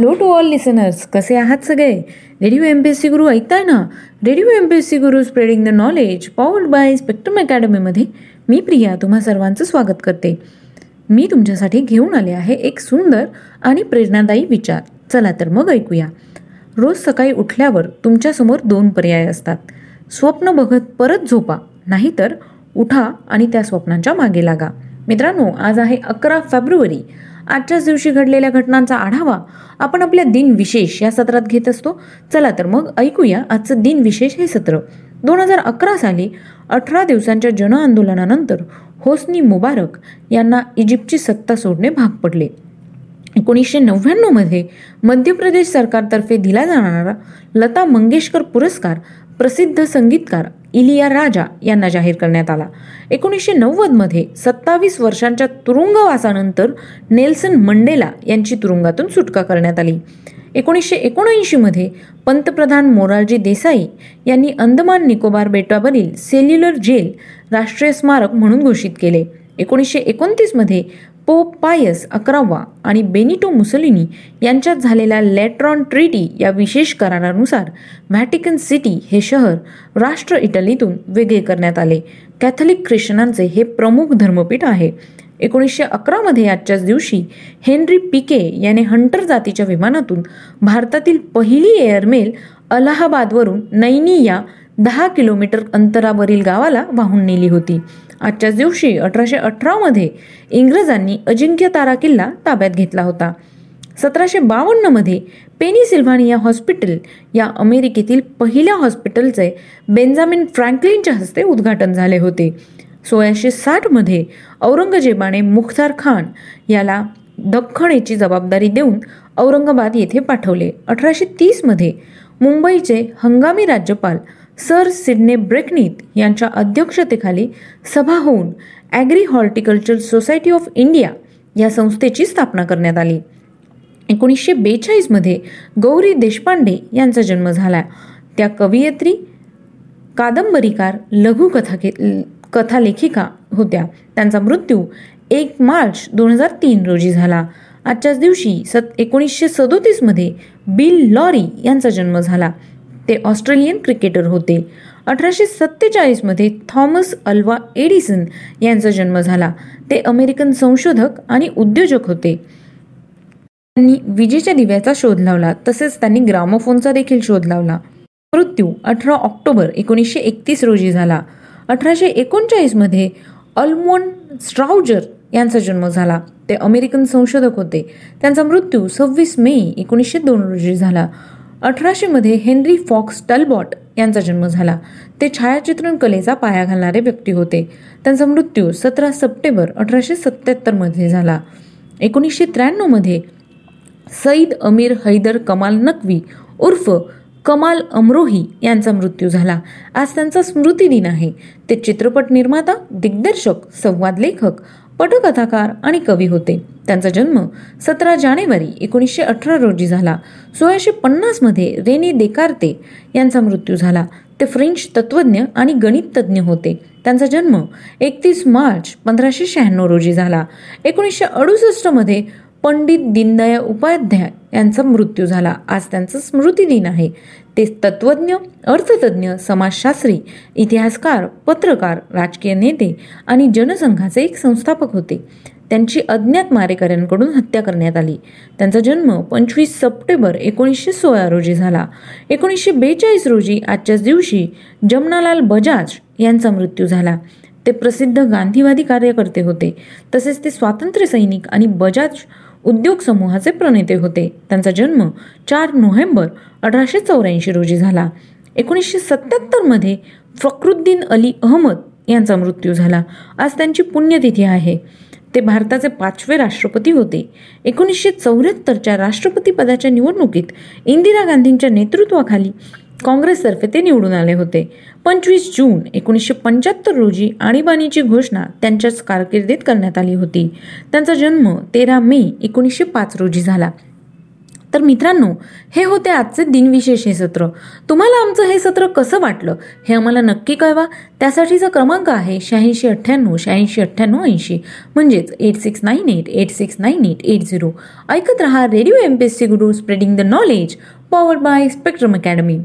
Hello to all listeners कसे आहात सगळे? Radio M P S C Guru ऐकताय ना? Radio M P S C Guru spreading the knowledge powered by Spectrum अकॅडमीमध्ये मी प्रिया तुम्हा सर्वांचं स्वागत करते. मी तुमच्यासाठी घेऊन आले आहे एक सुंदर आणि प्रेरणादायी विचार. चला तर मग ऐकूया. रोज सकाळी उठल्यावर तुमच्यासमोर दोन पर्याय असतात. स्वप्न बघत परत झोपा नाहीतर उठा आणि त्या स्वप्नांच्या मागे लागा. मित्रांनो आज आहे अकरा फेब्रुवारी. आजच्याच दिवशी घडलेल्या घटनांचा आढावा आपण आपल्या दिन विशेष या सत्रात घेत असतो. चला तर मग ऐकूया आजचं दिन विशेष हे सत्र. दोन हजार अकरा साली अठरा दिवसांच्या जनआंदोलनानंतर होस्नी मुबारक यांना इजिप्तची सत्ता सोडणे भाग पडले. एकोणीसशे नव्याण्णवमध्ये मध्य प्रदेश सरकारतर्फे दिला जाणारा लता मंगेशकर पुरस्कार प्रसिद्ध संगीतकार इलिया राजा यांना जाहीर करण्यात आला. एकोणीसशे नव्वदमध्ये सत्तावीस वर्षांच्या तुरुंगवासानंतर नेल्सन मंडेला यांची तुरुंगातून सुटका करण्यात आली. एकोणीसशे एकोणऐंशीमध्ये पंतप्रधान मोरारजी देसाई यांनी अंदमान निकोबार बेटावरील सेल्युलर जेल राष्ट्रीय स्मारक म्हणून घोषित केले. एकोणीसशे एकोणतीसमध्ये पोप पायस अकरावा आणि बेनिटो मुसोलिनी यांच्यात झालेल्या लेट्रॉन ट्रिटी या विशेष करारानुसार व्हॅटिकन सिटी हे शहर राष्ट्र इटलीतून वेगळे करण्यात आले. कॅथलिक ख्रिश्चनांचे हे प्रमुख धर्मपीठ आहे. एकोणीसशे अकरामध्ये आजच्याच दिवशी हेनरी पिके याने हंटर जातीच्या विमानातून भारतातील पहिली एअरमेल अलाहाबादवरून नैनी या दहा किलोमीटर अंतरावरील गावाला वाहून नेली होती. आजच्याच दिवशी अठराशे अठरामध्ये इंग्रजांनी अजिंक्य तारा किल्ला ताब्यात घेतला होता. सतराशे बावन्नमध्ये पेनिसिल्व्हानिया हॉस्पिटल या अमेरिकेतील पहिल्या हॉस्पिटलचे बेंजामिन फ्रँकलिनच्या हस्ते उद्घाटन झाले होते. सोळाशे साठमध्ये औरंगजेबाने मुख्तार खान याला दख्खणेची जबाबदारी देऊन औरंगाबाद येथे पाठवले. अठराशे तीसमध्ये मुंबईचे हंगामी राज्यपाल सर सिडने ब्रेकनीत यांच्या अध्यक्षतेखाली सभा होऊन agri horticulture society of India या संस्थेची स्थापना करण्यात आली. एकोणीसशे बेचाळीसमध्ये गौरी देशपांडे यांचा जन्म झाला. त्या कवयित्री कादंबरीकार लघुकथा कथालेखिका होत्या. त्यांचा मृत्यू एक मार्च दोन हजार तीन रोजी झाला. आजच्याच दिवशी सत एकोणीसशे सदोतीसमध्ये बिल लॉरी यांचा जन्म झाला. ते ऑस्ट्रेलियन क्रिकेटर होते. अठराशे सत्तेचाळीसमध्ये थॉमस अल्वा एडिसन यांचा जन्म झाला. ते अमेरिकन संशोधक आणि उद्योजक होते. त्यांनी विजेच्या दिव्याचा शोध लावला तसेच त्यांनी ग्रामोफोनचा देखील शोध लावला. मृत्यू अठरा ऑक्टोबर एकोणीसशे एकतीस रोजी झाला. अठराशे एकोणचाळीसमध्ये अल्मोन स्ट्राउजर यांचा जन्म झाला. ते अमेरिकन संशोधक होते. त्यांचा मृत्यू सव्वीस मे एकोणीसशे दोन रोजी झाला. अठराशेमध्ये हेनरी फॉक्स टलबॉट यांचा जन्म झाला. ते छायाचित्रण कलेचा पाया घालणारे व्यक्ती होते. त्यांचा मृत्यू सतरा सप्टेंबर अठराशे सत्त्याहत्तरमध्ये झाला. एकोणीसशे त्र्याण्णवमध्ये सईद अमीर हैदर कमाल नकवी उर्फ कमाल अमरोही यांचा मृत्यू झाला. आज त्यांचा स्मृती दिन आहे. ते चित्रपट निर्माता दिग्दर्शक संवाद लेखक पटकथाकार आणि कवी होते. त्यांचा जन्म सतरा जानेवारी एकोणीसशे अठरा रोजी झाला. सोळाशे पन्नासमध्ये रेने देकार्ते यांचा मृत्यू झाला. ते फ्रेंच तत्वज्ञ आणि गणित तज्ज्ञ होते. त्यांचा जन्म एकतीस मार्च पंधराशे शहाण्णव रोजी झाला. एकोणीसशे अडुसष्टमध्ये पंडित दीनदयाळ उपाध्याय यांचा मृत्यू झाला. आज त्यांचा स्मृती दिन आहे. ते तत्वज्ञ अर्थतज्ञ समाजशास्त्री इतिहासकार पत्रकार राजकीय नेते आणि जनसंघाचे एक संस्थापक होते. त्यांची अज्ञात मारेकऱ्यांकडून हत्या करण्यात आली. त्यांचा जन्म पंचवीस सप्टेंबर एकोणीसशे सोळा रोजी झाला. एकोणीसशे बेचाळीस रोजी आजच्याच दिवशी जमनालाल बजाज यांचा मृत्यू झाला. ते प्रसिद्ध गांधीवादी कार्यकर्ते होते. तसेच ते स्वातंत्र्य सैनिक आणि बजाज उद्योग समूहाचे प्रणेते होते. त्यांचा जन्म चार नोव्हेंबर अठराशे चौऱ्याऐंशी रोजी झाला. एकोणीसशे सत्याहत्तरमध्ये फखरुद्दीन अली अहमद यांचा मृत्यू झाला. आज त्यांची पुण्यतिथी आहे. ते भारताचे पाचवे राष्ट्रपती होते. एकोणीसशे चौऱ्याहत्तरच्या राष्ट्रपती पदाच्या निवडणुकीत इंदिरा गांधींच्या नेतृत्वाखाली काँग्रेसतर्फे ते निवडून आले होते. पंचवीस जून एकोणीसशे पंच्याहत्तर रोजी आणीबाणीची घोषणा त्यांच्याच कारकिर्दीत करण्यात आली होती. त्यांचा जन्म तेरा मे एकोणीसशे पाच रोजी झाला. तर मित्रांनो हे होते आजचे दिनविशेष हे सत्र. तुम्हाला आमचं हे सत्र कसं वाटलं हे आम्हाला नक्की कळवा. त्यासाठीचा क्रमांक आहे शहाऐंशी अठ्ठ्याण्णव शहाऐंशी अठ्ठ्याण्णव ऐंशी. म्हणजेच eight six nine eight eight six nine eight eight zero. ऐकत रहा radio M P S C Guru spreading the knowledge power by spectrum academy.